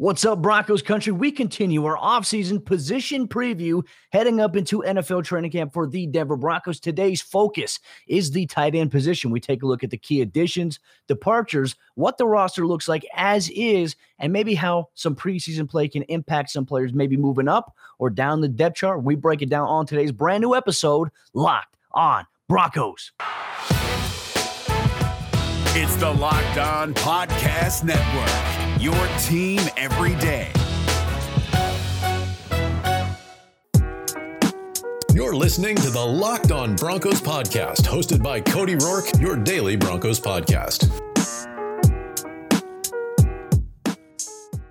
What's up, Broncos country? We continue our offseason position preview heading up into NFL training camp for the Denver Broncos. Today's focus is the tight end position. We take a look at the key additions, departures, what the roster looks like as is, and maybe how some preseason play can impact some players maybe moving up or down the depth chart. We break it down on today's brand new episode, Locked on Broncos. It's the Locked On Podcast Network, your team every day. You're listening to the Locked On Broncos podcast, hosted by Cody Roark, your daily Broncos podcast.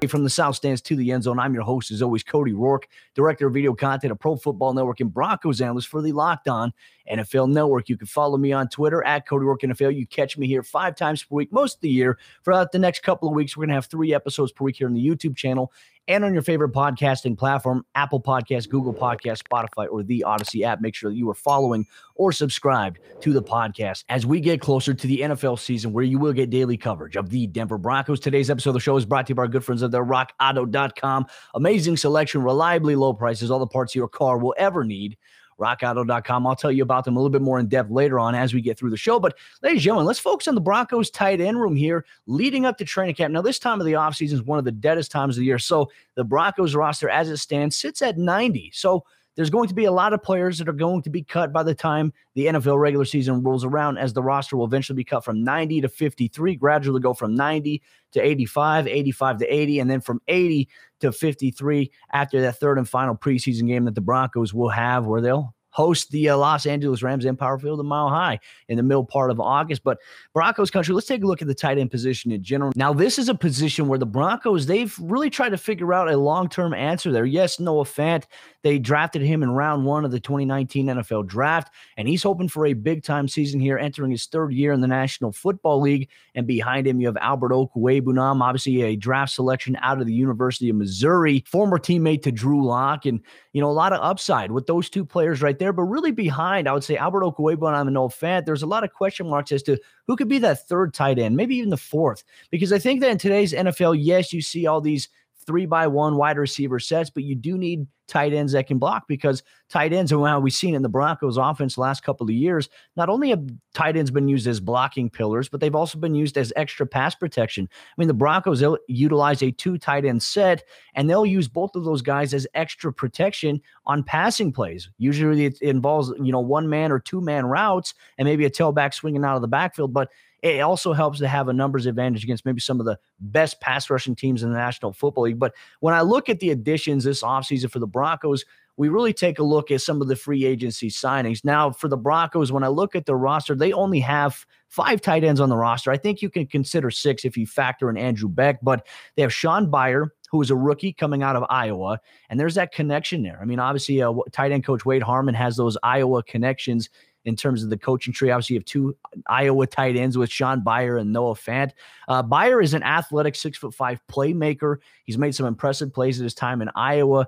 From the South Stands to the end zone, I'm your host, as always, Cody Roark, director of video content at Pro Football Network and Broncos analyst for the Locked On NFL Network. You can follow me on Twitter at Cody Roark NFL. You catch me here five times per week, most of the year. For the next couple of weeks, we're going to have three episodes per week here on the YouTube channel and on your favorite podcasting platform Apple Podcasts, Google Podcasts, Spotify, or the Audacy app. Make sure that you are following or subscribed to the podcast as we get closer to the NFL season, where you will get daily coverage of the Denver Broncos. Today's episode of the show is brought to you by our good friends at the rockauto.com. Amazing selection, reliably low prices, all the parts your car will ever need rockauto.com. I'll tell you about them a little bit more in depth later on as we get through the show. But, ladies and gentlemen, let's focus on the Broncos tight end room here leading up to training camp. Now, this time of the offseason is one of the deadest times of the year. So, the Broncos roster, as it stands, sits at 90. So, there's going to be a lot of players that are going to be cut by the time the NFL regular season rolls around, as the roster will eventually be cut from 90 to 53, gradually go from 90 to 85, 85 to 80, and then from 80 to 53 after that third and final preseason game that the Broncos will have, where they'll host the uh, Los Angeles Rams in Empower Field a mile high in the middle part of August. But Broncos country, let's take a look at the tight end position in general. Now, this is a position where the Broncos, they've really tried to figure out a long term answer there. Yes, Noah Fant, they drafted him in round one of the 2019 NFL draft, and he's hoping for a big time season here, entering his third year in the National Football League. And behind him, you have Albert Okwuegbunam, obviously a draft selection out of the University of Missouri, former teammate to Drew Lock, and you know a lot of upside with those two players right there. But really behind, I would say Albert Okwuegbunam and Noah Fant. There's a lot of question marks as to who could be that third tight end, maybe even the fourth, because I think that in today's NFL, yes, you see all these three by one wide receiver sets, but you do need tight ends that can block because tight ends, and how we've seen in the Broncos offense last couple of years, not only have tight ends been used as blocking pillars, but they've also been used as extra pass protection. I mean, the Broncos, they'll utilize a two tight end set, and they'll use both of those guys as extra protection on passing plays. Usually it involves, you know, one man or two man routes and maybe a tailback swinging out of the backfield, but it also helps to have a numbers advantage against maybe some of the best pass rushing teams in the National Football League. But when I look at the additions this offseason for the Broncos, we really take a look at some of the free agency signings. Now, for the Broncos, when I look at the roster, they only have five tight ends on the roster. I think you can consider six if you factor in Andrew Beck, but they have Shaun Beyer, who is a rookie coming out of Iowa. And there's that connection there. I mean, obviously, uh, tight end coach Wade Harman has those Iowa connections in terms of the coaching tree. Obviously, you have two Iowa tight ends with Shaun Beyer and Noah Fant. Uh, Beyer is an athletic six foot five playmaker. He's made some impressive plays at his time in Iowa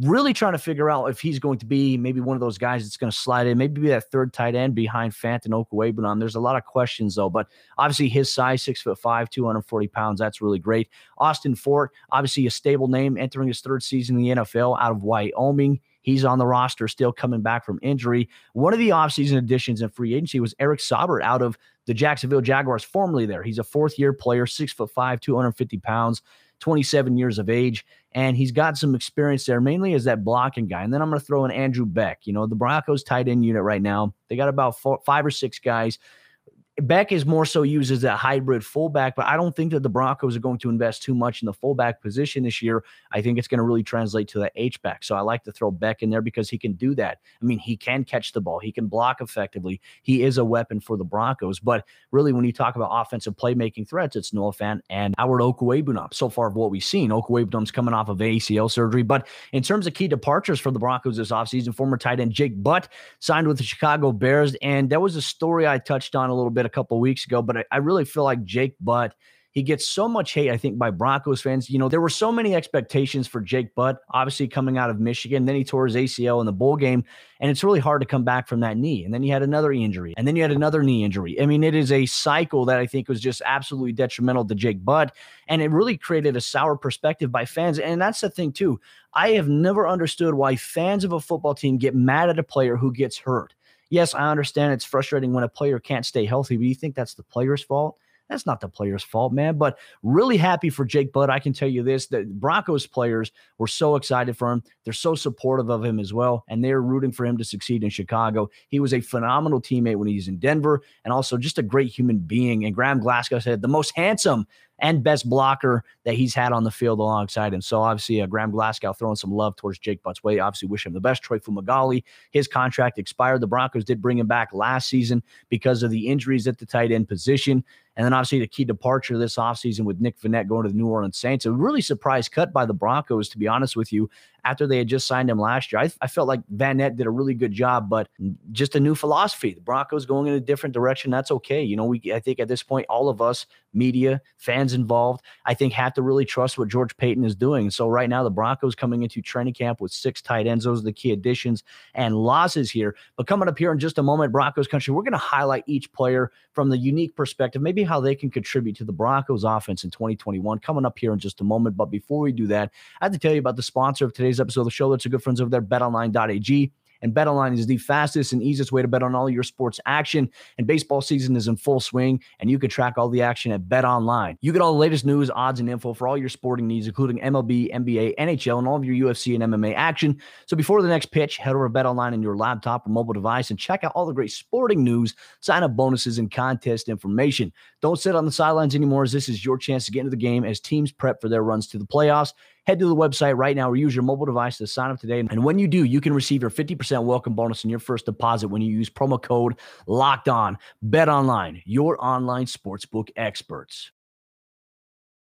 really trying to figure out if he's going to be maybe one of those guys that's going to slide in, maybe be that third tight end behind Fant and Okwuegbunam. There's a lot of questions though, but obviously his size, six foot five, 240 pounds, that's really great. Austin Fort, obviously a stable name entering his third season in the NFL out of Wyoming. He's on the roster, still coming back from injury. One of the offseason additions in free agency was Eric Saubert out of the Jacksonville Jaguars, formerly there. He's a fourth year player, six foot five, 250 pounds. 27 years of age, and he's got some experience there, mainly as that blocking guy. And then I'm going to throw in Andrew Beck. You know, the Broncos tight end unit right now, they got about four, five or six guys Beck is more so used as a hybrid fullback, but I don't think that the Broncos are going to invest too much in the fullback position this year. I think it's going to really translate to the H back. So I like to throw Beck in there because he can do that. I mean, he can catch the ball, he can block effectively. He is a weapon for the Broncos. But really, when you talk about offensive playmaking threats, it's Noah Fant and Howard Okwuegbunam. So far of what we've seen, Okwuegbunam's coming off of ACL surgery. But in terms of key departures for the Broncos this offseason, former tight end Jake Butt signed with the Chicago Bears. And that was a story I touched on a little bit a couple weeks ago, but I, I really feel like Jake Butt he gets so much hate, I think, by Broncos fans. You know, there were so many expectations for Jake Butt, obviously coming out of Michigan. Then he tore his ACL in the bowl game, and it's really hard to come back from that knee. And then he had another injury, and then you had another knee injury. I mean, it is a cycle that I think was just absolutely detrimental to Jake Butt, and it really created a sour perspective by fans. And that's the thing, too. I have never understood why fans of a football team get mad at a player who gets hurt. Yes, I understand it's frustrating when a player can't stay healthy, but you think that's the player's fault? That's not the player's fault, man. But really happy for Jake Butt. I can tell you this: the Broncos players were so excited for him. They're so supportive of him as well, and they're rooting for him to succeed in Chicago. He was a phenomenal teammate when he was in Denver, and also just a great human being. And Graham Glasgow said the most handsome and best blocker that he's had on the field alongside him. So obviously, uh, Graham Glasgow throwing some love towards Jake Butt's way. Obviously, wish him the best. Troy Fumagalli, his contract expired. The Broncos did bring him back last season because of the injuries at the tight end position. And then obviously the key departure this offseason with Nick Vannett going to the New Orleans Saints. A really surprise cut by the Broncos, to be honest with you, after they had just signed him last year. I, I felt like Vannett did a really good job, but just a new philosophy. The Broncos going in a different direction. That's okay. You know, we I think at this point, all of us, media, fans involved, I think have to really trust what George Paton is doing. So right now, the Broncos coming into training camp with six tight ends. Those are the key additions and losses here. But coming up here in just a moment, Broncos country, we're going to highlight each player from the unique perspective, maybe how they can contribute to the Broncos offense in 2021. Coming up here in just a moment. But before we do that, I have to tell you about the sponsor of today's episode of the show. That's our good friends over there, betonline.ag. And BetOnline is the fastest and easiest way to bet on all your sports action. And baseball season is in full swing, and you can track all the action at BetOnline. You get all the latest news, odds, and info for all your sporting needs, including MLB, NBA, NHL, and all of your UFC and MMA action. So before the next pitch, head over to BetOnline on your laptop or mobile device and check out all the great sporting news, sign up bonuses, and contest information. Don't sit on the sidelines anymore, as this is your chance to get into the game as teams prep for their runs to the playoffs. Head to the website right now or use your mobile device to sign up today. And when you do, you can receive your 50% welcome bonus in your first deposit when you use promo code locked on. Bet online, your online sportsbook experts.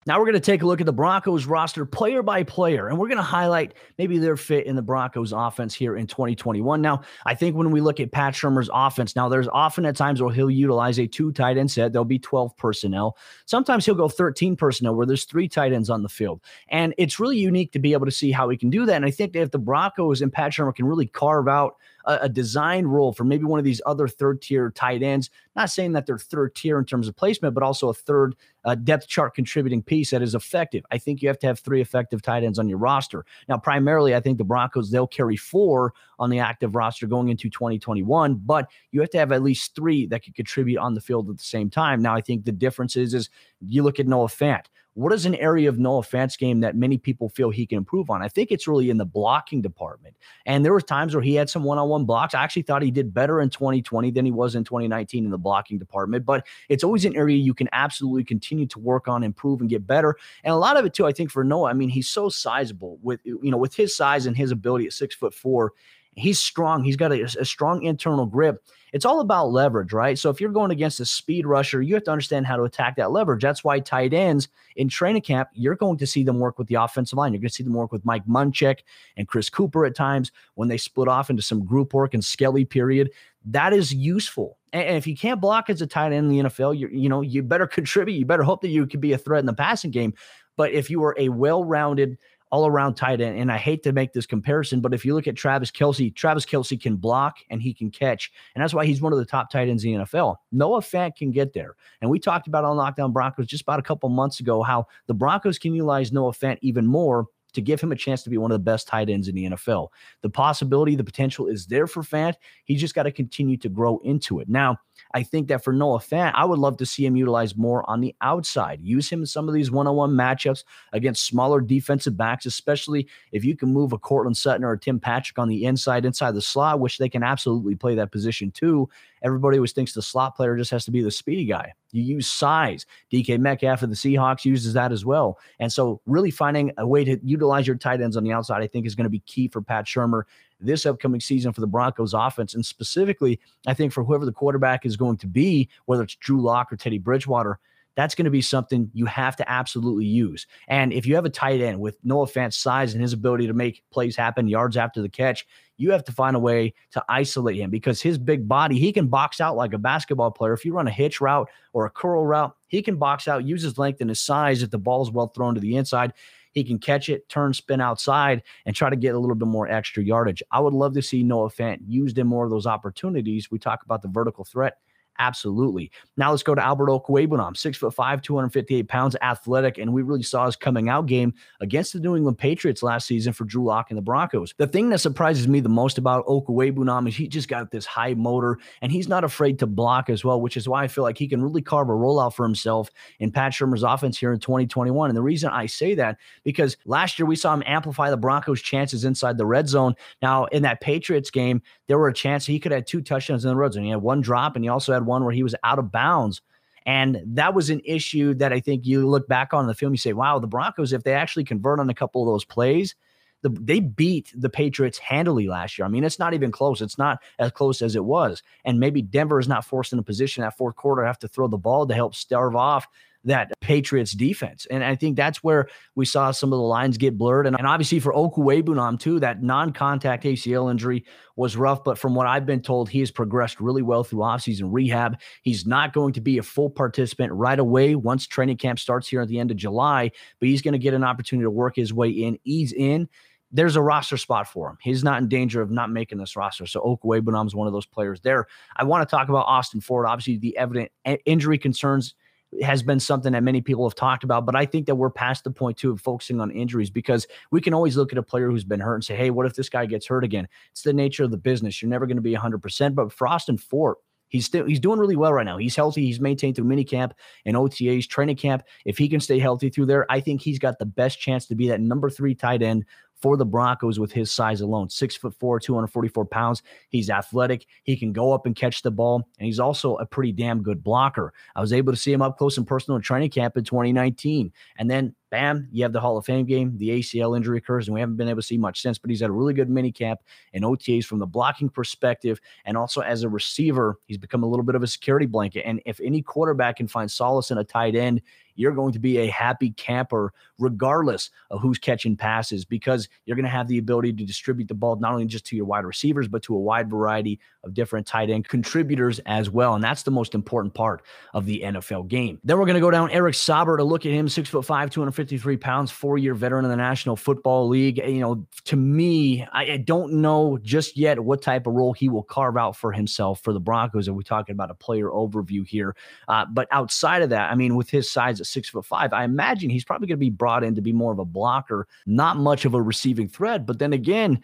Now we're going to take a look at the Broncos roster player by player, and we're going to highlight maybe their fit in the Broncos offense here in 2021. Now, I think when we look at Pat Shurmur's offense, now there's often at times where he'll utilize a two tight end set. There'll be 12 personnel. Sometimes he'll go 13 personnel where there's three tight ends on the field. And it's really unique to be able to see how he can do that. And I think that if the Broncos and Pat Shurmur can really carve out a, a design role for maybe one of these other third tier tight ends. Not saying that they're third tier in terms of placement, but also a third uh, depth chart contributing piece that is effective. I think you have to have three effective tight ends on your roster. Now, primarily, I think the Broncos, they'll carry four on the active roster going into 2021, but you have to have at least three that could contribute on the field at the same time. Now, I think the difference is, is you look at Noah Fant. What is an area of Noah Fant's game that many people feel he can improve on? I think it's really in the blocking department. And there were times where he had some one-on-one blocks. I actually thought he did better in 2020 than he was in 2019 in the blocking department. But it's always an area you can absolutely continue to work on, improve, and get better. And a lot of it too, I think, for Noah. I mean, he's so sizable with you know with his size and his ability at six foot four he's strong. He's got a, a, strong internal grip. It's all about leverage, right? So if you're going against a speed rusher, you have to understand how to attack that leverage. That's why tight ends in training camp, you're going to see them work with the offensive line. You're going to see them work with Mike Munchak and Chris Cooper at times when they split off into some group work and skelly period. That is useful. And if you can't block as a tight end in the NFL, you you know you better contribute. You better hope that you could be a threat in the passing game. But if you are a well-rounded all around tight end. And I hate to make this comparison, but if you look at Travis Kelce, Travis Kelce can block and he can catch. And that's why he's one of the top tight ends in the NFL. Noah Fant can get there. And we talked about on Locked On Broncos just about a couple months ago how the Broncos can utilize Noah Fant even more to give him a chance to be one of the best tight ends in the NFL. The possibility, the potential is there for Fant. He's just got to continue to grow into it. Now, I think that for Noah Fant, I would love to see him utilized more on the outside. Use him in some of these one-on-one matchups against smaller defensive backs, especially if you can move a Courtland Sutton or a Tim Patrick on the inside, inside the slot, which they can absolutely play that position too. Everybody always thinks the slot player just has to be the speedy guy. You use size. DK Metcalf of the Seahawks uses that as well. And so, really finding a way to utilize your tight ends on the outside, I think, is going to be key for Pat Shurmur this upcoming season for the Broncos offense. And specifically, I think for whoever the quarterback is going to be, whether it's Drew Lock or Teddy Bridgewater, that's going to be something you have to absolutely use. And if you have a tight end with Noah Fant's size and his ability to make plays happen, yards after the catch, you have to find a way to isolate him because his big body, he can box out like a basketball player. If you run a hitch route or a curl route, he can box out, use his length and his size if the ball is well thrown to the inside. He can catch it, turn, spin outside, and try to get a little bit more extra yardage. I would love to see Noah Fant used in more of those opportunities. We talk about the vertical threat Absolutely. Now let's go to Albert Okwuegbunam, six foot five, 258 pounds, athletic. And we really saw his coming out game against the New England Patriots last season for Drew Lock and the Broncos. The thing that surprises me the most about Okwuegbunam is he just got this high motor and he's not afraid to block as well, which is why I feel like he can really carve a rollout for himself in Pat Shurmur's offense here in 2021. And the reason I say that, because last year we saw him amplify the Broncos' chances inside the red zone. Now, in that Patriots game, there were a chance he could have two touchdowns in the red zone. He had one drop and he also had one where he was out of bounds. And that was an issue that I think you look back on the film, you say, wow, the Broncos, if they actually convert on a couple of those plays, the, they beat the Patriots handily last year. I mean, it's not even close. It's not as close as it was. And maybe Denver is not forced in a position that fourth quarter have to throw the ball to help starve off that Patriots defense. And I think that's where we saw some of the lines get blurred. And, and obviously for Okwuegbunam too, that non-contact ACL injury was rough. But from what I've been told, he has progressed really well through offseason rehab. He's not going to be a full participant right away once training camp starts here at the end of July, but he's going to get an opportunity to work his way in, ease in there's a roster spot for him. He's not in danger of not making this roster. So Okwuegbunam is one of those players there. I want to talk about Austin Fort. Obviously, the evident eh, injury concerns has been something that many people have talked about. But I think that we're past the point too of focusing on injuries because we can always look at a player who's been hurt and say, hey, what if this guy gets hurt again? It's the nature of the business. You're never going to be 100%. But Austin Fort, He's still he's doing really well right now. He's healthy. He's maintained through minicamp and OTAs, training camp. If he can stay healthy through there, I think he's got the best chance to be that number three tight end for the Broncos with his size alone. Six foot four, 244 pounds. He's athletic. He can go up and catch the ball. And he's also a pretty damn good blocker. I was able to see him up close and personal in training camp in 2019. And then bam, you have the Hall of Fame game. The ACL injury occurs, and we haven't been able to see much since. But he's had a really good mini camp and OTAs from the blocking perspective, and also as a receiver, he's become a little bit of a security blanket. And if any quarterback can find solace in a tight end, you're going to be a happy camper regardless of who's catching passes because you're going to have the ability to distribute the ball not only just to your wide receivers, but to a wide variety of different tight end contributors as well. And that's the most important part of the NFL game. Then we're going to go down Eric Saubert to look at him, six foot five, 253 pounds, four year veteran in the National Football League. You know, to me, I, I don't know just yet what type of role he will carve out for himself for the Broncos. Are we talking about a player overview here? Uh, but outside of that, I mean, with his size at six foot five, I imagine he's probably going to be brought in to be more of a blocker, not much of a receiving threat. But then again,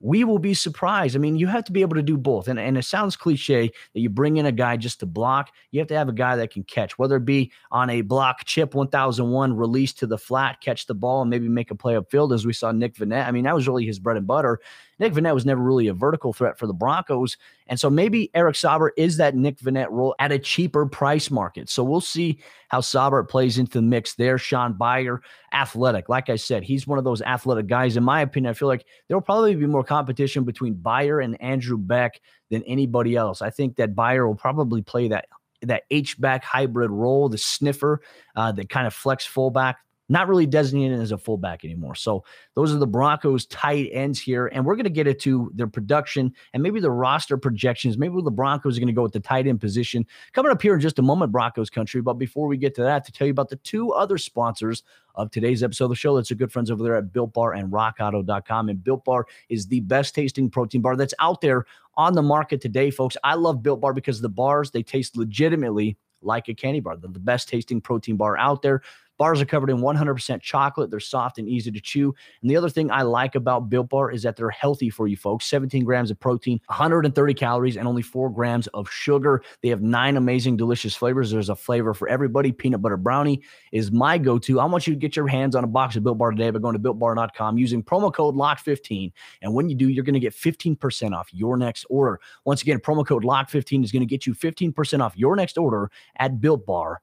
we will be surprised. I mean, you have to be able to do both. And, and it sounds cliche that you bring in a guy just to block. You have to have a guy that can catch, whether it be on a block chip 1001 release to the flat, catch the ball, and maybe make a play upfield, as we saw Nick Vannett. I mean, that was really his bread and butter. Nick Vannett was never really a vertical threat for the Broncos. And so maybe Eric Saubert is that Nick Vannett role at a cheaper price market. So we'll see how Saubert plays into the mix there. Shaun Beyer, athletic. Like I said, he's one of those athletic guys. In my opinion, I feel like there will probably be more competition between Beyer and Andrew Beck than anybody else. I think that Beyer will probably play that that H back hybrid role, the sniffer, uh, the kind of flex fullback not really designated as a fullback anymore. So those are the Broncos tight ends here. And we're going to get it to their production and maybe the roster projections. Maybe the Broncos are going to go with the tight end position coming up here in just a moment, Broncos country. But before we get to that, to tell you about the two other sponsors of today's episode of the show. That's our good friends over there at Built Bar and RockAuto.com. And Built Bar is the best tasting protein bar that's out there on the market today, folks. I love Built Bar because the bars, they taste legitimately like a candy bar. They're the best tasting protein bar out there. Bars are covered in 100% chocolate. They're soft and easy to chew. And the other thing I like about Built Bar is that they're healthy for you folks 17 grams of protein, 130 calories, and only four grams of sugar. They have nine amazing, delicious flavors. There's a flavor for everybody. Peanut butter brownie is my go to. I want you to get your hands on a box of Built Bar today by going to builtbar.com using promo code LOCK15. And when you do, you're going to get 15% off your next order. Once again, promo code LOCK15 is going to get you 15% off your next order at builtbar.com.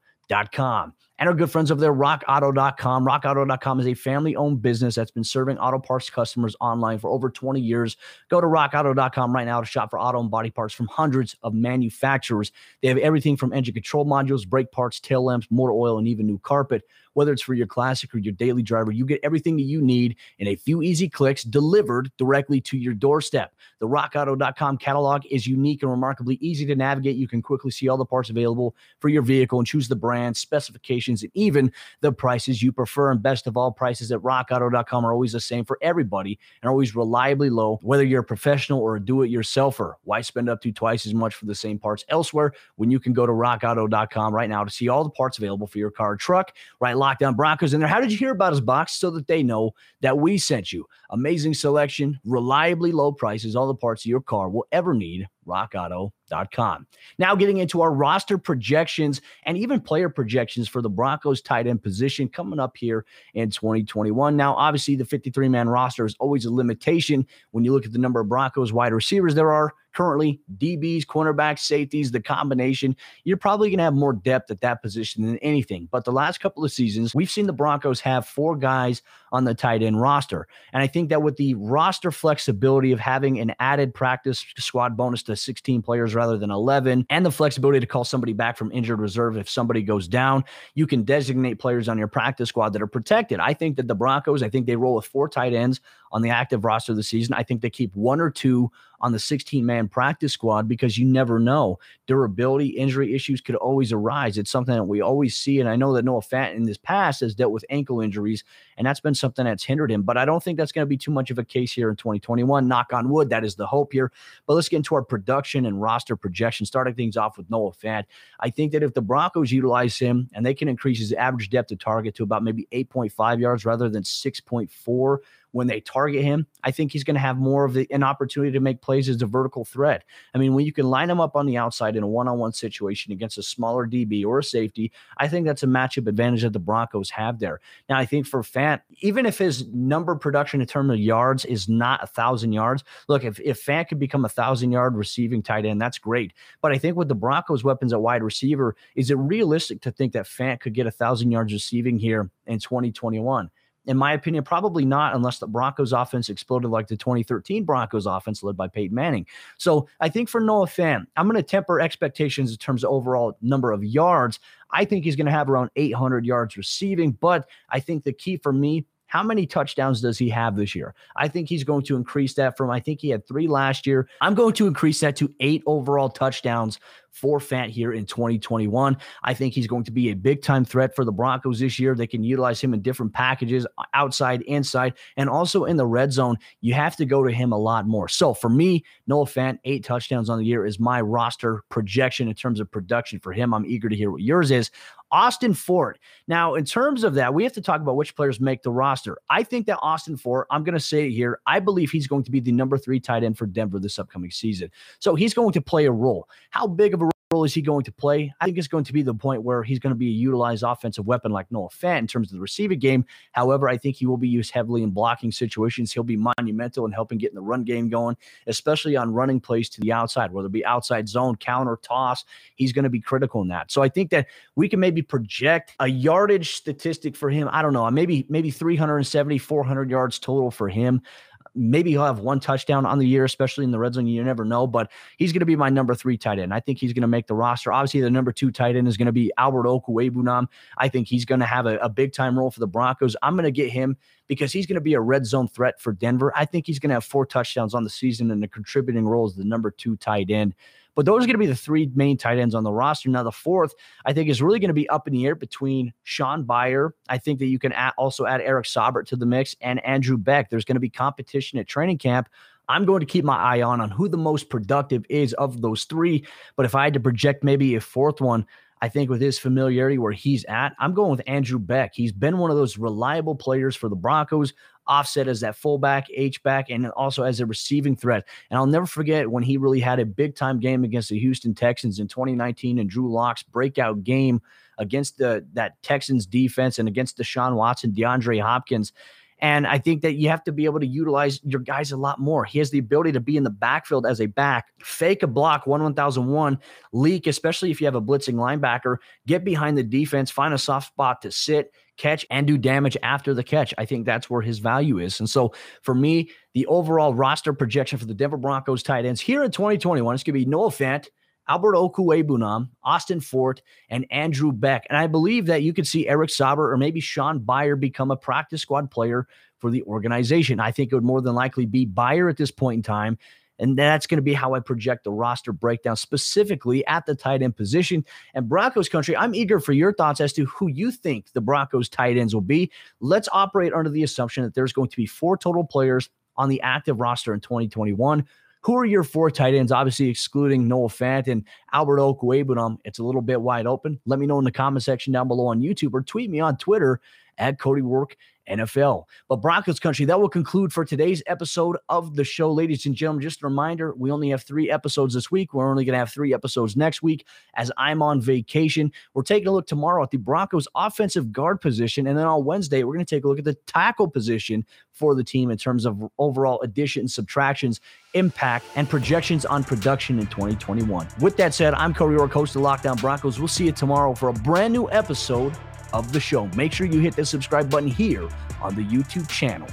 and our good friends over there, rockauto.com. Rockauto.com is a family owned business that's been serving auto parts customers online for over 20 years. Go to rockauto.com right now to shop for auto and body parts from hundreds of manufacturers. They have everything from engine control modules, brake parts, tail lamps, motor oil, and even new carpet. Whether it's for your classic or your daily driver, you get everything that you need in a few easy clicks delivered directly to your doorstep. The rockauto.com catalog is unique and remarkably easy to navigate. You can quickly see all the parts available for your vehicle and choose the brand, specifications, and even the prices you prefer. And best of all, prices at rockauto.com are always the same for everybody and always reliably low, whether you're a professional or a do it yourselfer. Why spend up to twice as much for the same parts elsewhere when you can go to rockauto.com right now to see all the parts available for your car or truck? Right, Locked On Broncos in there. How did you hear about his box so that they know that we sent you? Amazing selection, reliably low prices, all the parts your car will ever need. RockAuto.com. Now, getting into our roster projections and even player projections for the Broncos tight end position coming up here in 2021. Now, obviously, the 53 man roster is always a limitation when you look at the number of Broncos wide receivers there are currently DBs, cornerbacks, safeties, the combination, you're probably going to have more depth at that position than anything. But the last couple of seasons, we've seen the Broncos have four guys on the tight end roster. And I think that with the roster flexibility of having an added practice squad bonus to 16 players rather than 11, and the flexibility to call somebody back from injured reserve if somebody goes down, you can designate players on your practice squad that are protected. I think that the Broncos, I think they roll with four tight ends on the active roster of the season. I think they keep one or two on the 16 man practice squad because you never know. Durability, injury issues could always arise. It's something that we always see. And I know that Noah Fant in this past has dealt with ankle injuries, and that's been something that's hindered him. But I don't think that's going to be too much of a case here in 2021. Knock on wood, that is the hope here. But let's get into our production and roster projection, starting things off with Noah Fant. I think that if the Broncos utilize him and they can increase his average depth of target to about maybe 8.5 yards rather than 6.4 when they target him, I think he's going to have more of the, an opportunity to make plays as a vertical threat. I mean, when you can line him up on the outside in a one-on-one situation against a smaller DB or a safety, I think that's a matchup advantage that the Broncos have there. Now, I think for Fant, even if his number production in terms of yards is not a thousand yards, look, if, if Fant could become a thousand yard receiving tight end, that's great. But I think with the Broncos' weapons at wide receiver, is it realistic to think that Fant could get a thousand yards receiving here in 2021? In my opinion, probably not unless the Broncos offense exploded like the 2013 Broncos offense led by Peyton Manning. So I think for Noah Fant, I'm going to temper expectations in terms of overall number of yards. I think he's going to have around 800 yards receiving, but I think the key for me how many touchdowns does he have this year? I think he's going to increase that from, I think he had three last year. I'm going to increase that to eight overall touchdowns for Fant here in 2021. I think he's going to be a big time threat for the Broncos this year. They can utilize him in different packages, uh, outside, inside, and also in the red zone. You have to go to him a lot more. So for me, Noah Fant, eight touchdowns on the year is my roster projection in terms of production for him. I'm eager to hear what yours is. Austin Fort. Now, in terms of that, we have to talk about which players make the roster. I think that Austin Fort, I'm going to say it here, I believe he's going to be the number three tight end for Denver this upcoming season. So he's going to play a role. How big of a role is he going to play? I think it's going to be the point where he's going to be a utilized offensive weapon like Noah Fant in terms of the receiving game. However, I think he will be used heavily in blocking situations. He'll be monumental in helping getting the run game going, especially on running plays to the outside, whether it be outside zone, counter, toss. He's going to be critical in that. So I think that we can maybe project a yardage statistic for him. I don't know, maybe maybe 370, 400 yards total for him maybe he'll have one touchdown on the year, especially in the red zone. You never know, but he's going to be my number three tight end. I think he's going to make the roster. Obviously, the number two tight end is going to be Albert Okwuegbunam. I think he's going to have a, a big time role for the Broncos. I'm going to get him because he's going to be a red zone threat for Denver. I think he's going to have four touchdowns on the season and a contributing role as the number two tight end. But those are going to be the three main tight ends on the roster. Now, the fourth, I think, is really going to be up in the air between Shaun Beyer. I think that you can also add Eric Saubert to the mix and Andrew Beck. There's going to be competition at training camp. I'm going to keep my eye on on who the most productive is of those three. But if I had to project maybe a fourth one, I think with his familiarity where he's at, I'm going with Andrew Beck. He's been one of those reliable players for the Broncos offset as that fullback, H back, and also as a receiving threat. And I'll never forget when he really had a big time game against the Houston Texans in 2019 and Drew Lock's breakout game against the that Texans defense and against Deshaun Watson, DeAndre Hopkins. And I think that you have to be able to utilize your guys a lot more. He has the ability to be in the backfield as a back, fake a block, one 1001, leak, especially if you have a blitzing linebacker, get behind the defense, find a soft spot to sit, catch, and do damage after the catch. I think that's where his value is. And so for me, the overall roster projection for the Denver Broncos tight ends here in 2021 it's going to be Noah Fant. Albert Okwuegbunam, Austin Fort, and Andrew Beck. And I believe that you could see Eric Saubert or maybe Shaun Beyer become a practice squad player for the organization. I think it would more than likely be Beyer at this point in time. And that's going to be how I project the roster breakdown specifically at the tight end position. And Broncos country, I'm eager for your thoughts as to who you think the Broncos tight ends will be. Let's operate under the assumption that there's going to be four total players on the active roster in 2021. Who are your four tight ends? Obviously, excluding Noah Fant and Albert Okwuegbunam. It's a little bit wide open. Let me know in the comment section down below on YouTube or tweet me on Twitter at Cody Roark NFL. But Broncos country, that will conclude for today's episode of the show. Ladies and gentlemen, just a reminder we only have three episodes this week. We're only going to have three episodes next week as I'm on vacation. We're taking a look tomorrow at the Broncos offensive guard position. And then on Wednesday, we're going to take a look at the tackle position for the team in terms of overall additions, subtractions, impact, and projections on production in 2021. With that said, I'm Cody Roark, host of Locked On Broncos. We'll see you tomorrow for a brand new episode of the show. Make sure you hit the subscribe button here on the YouTube channel.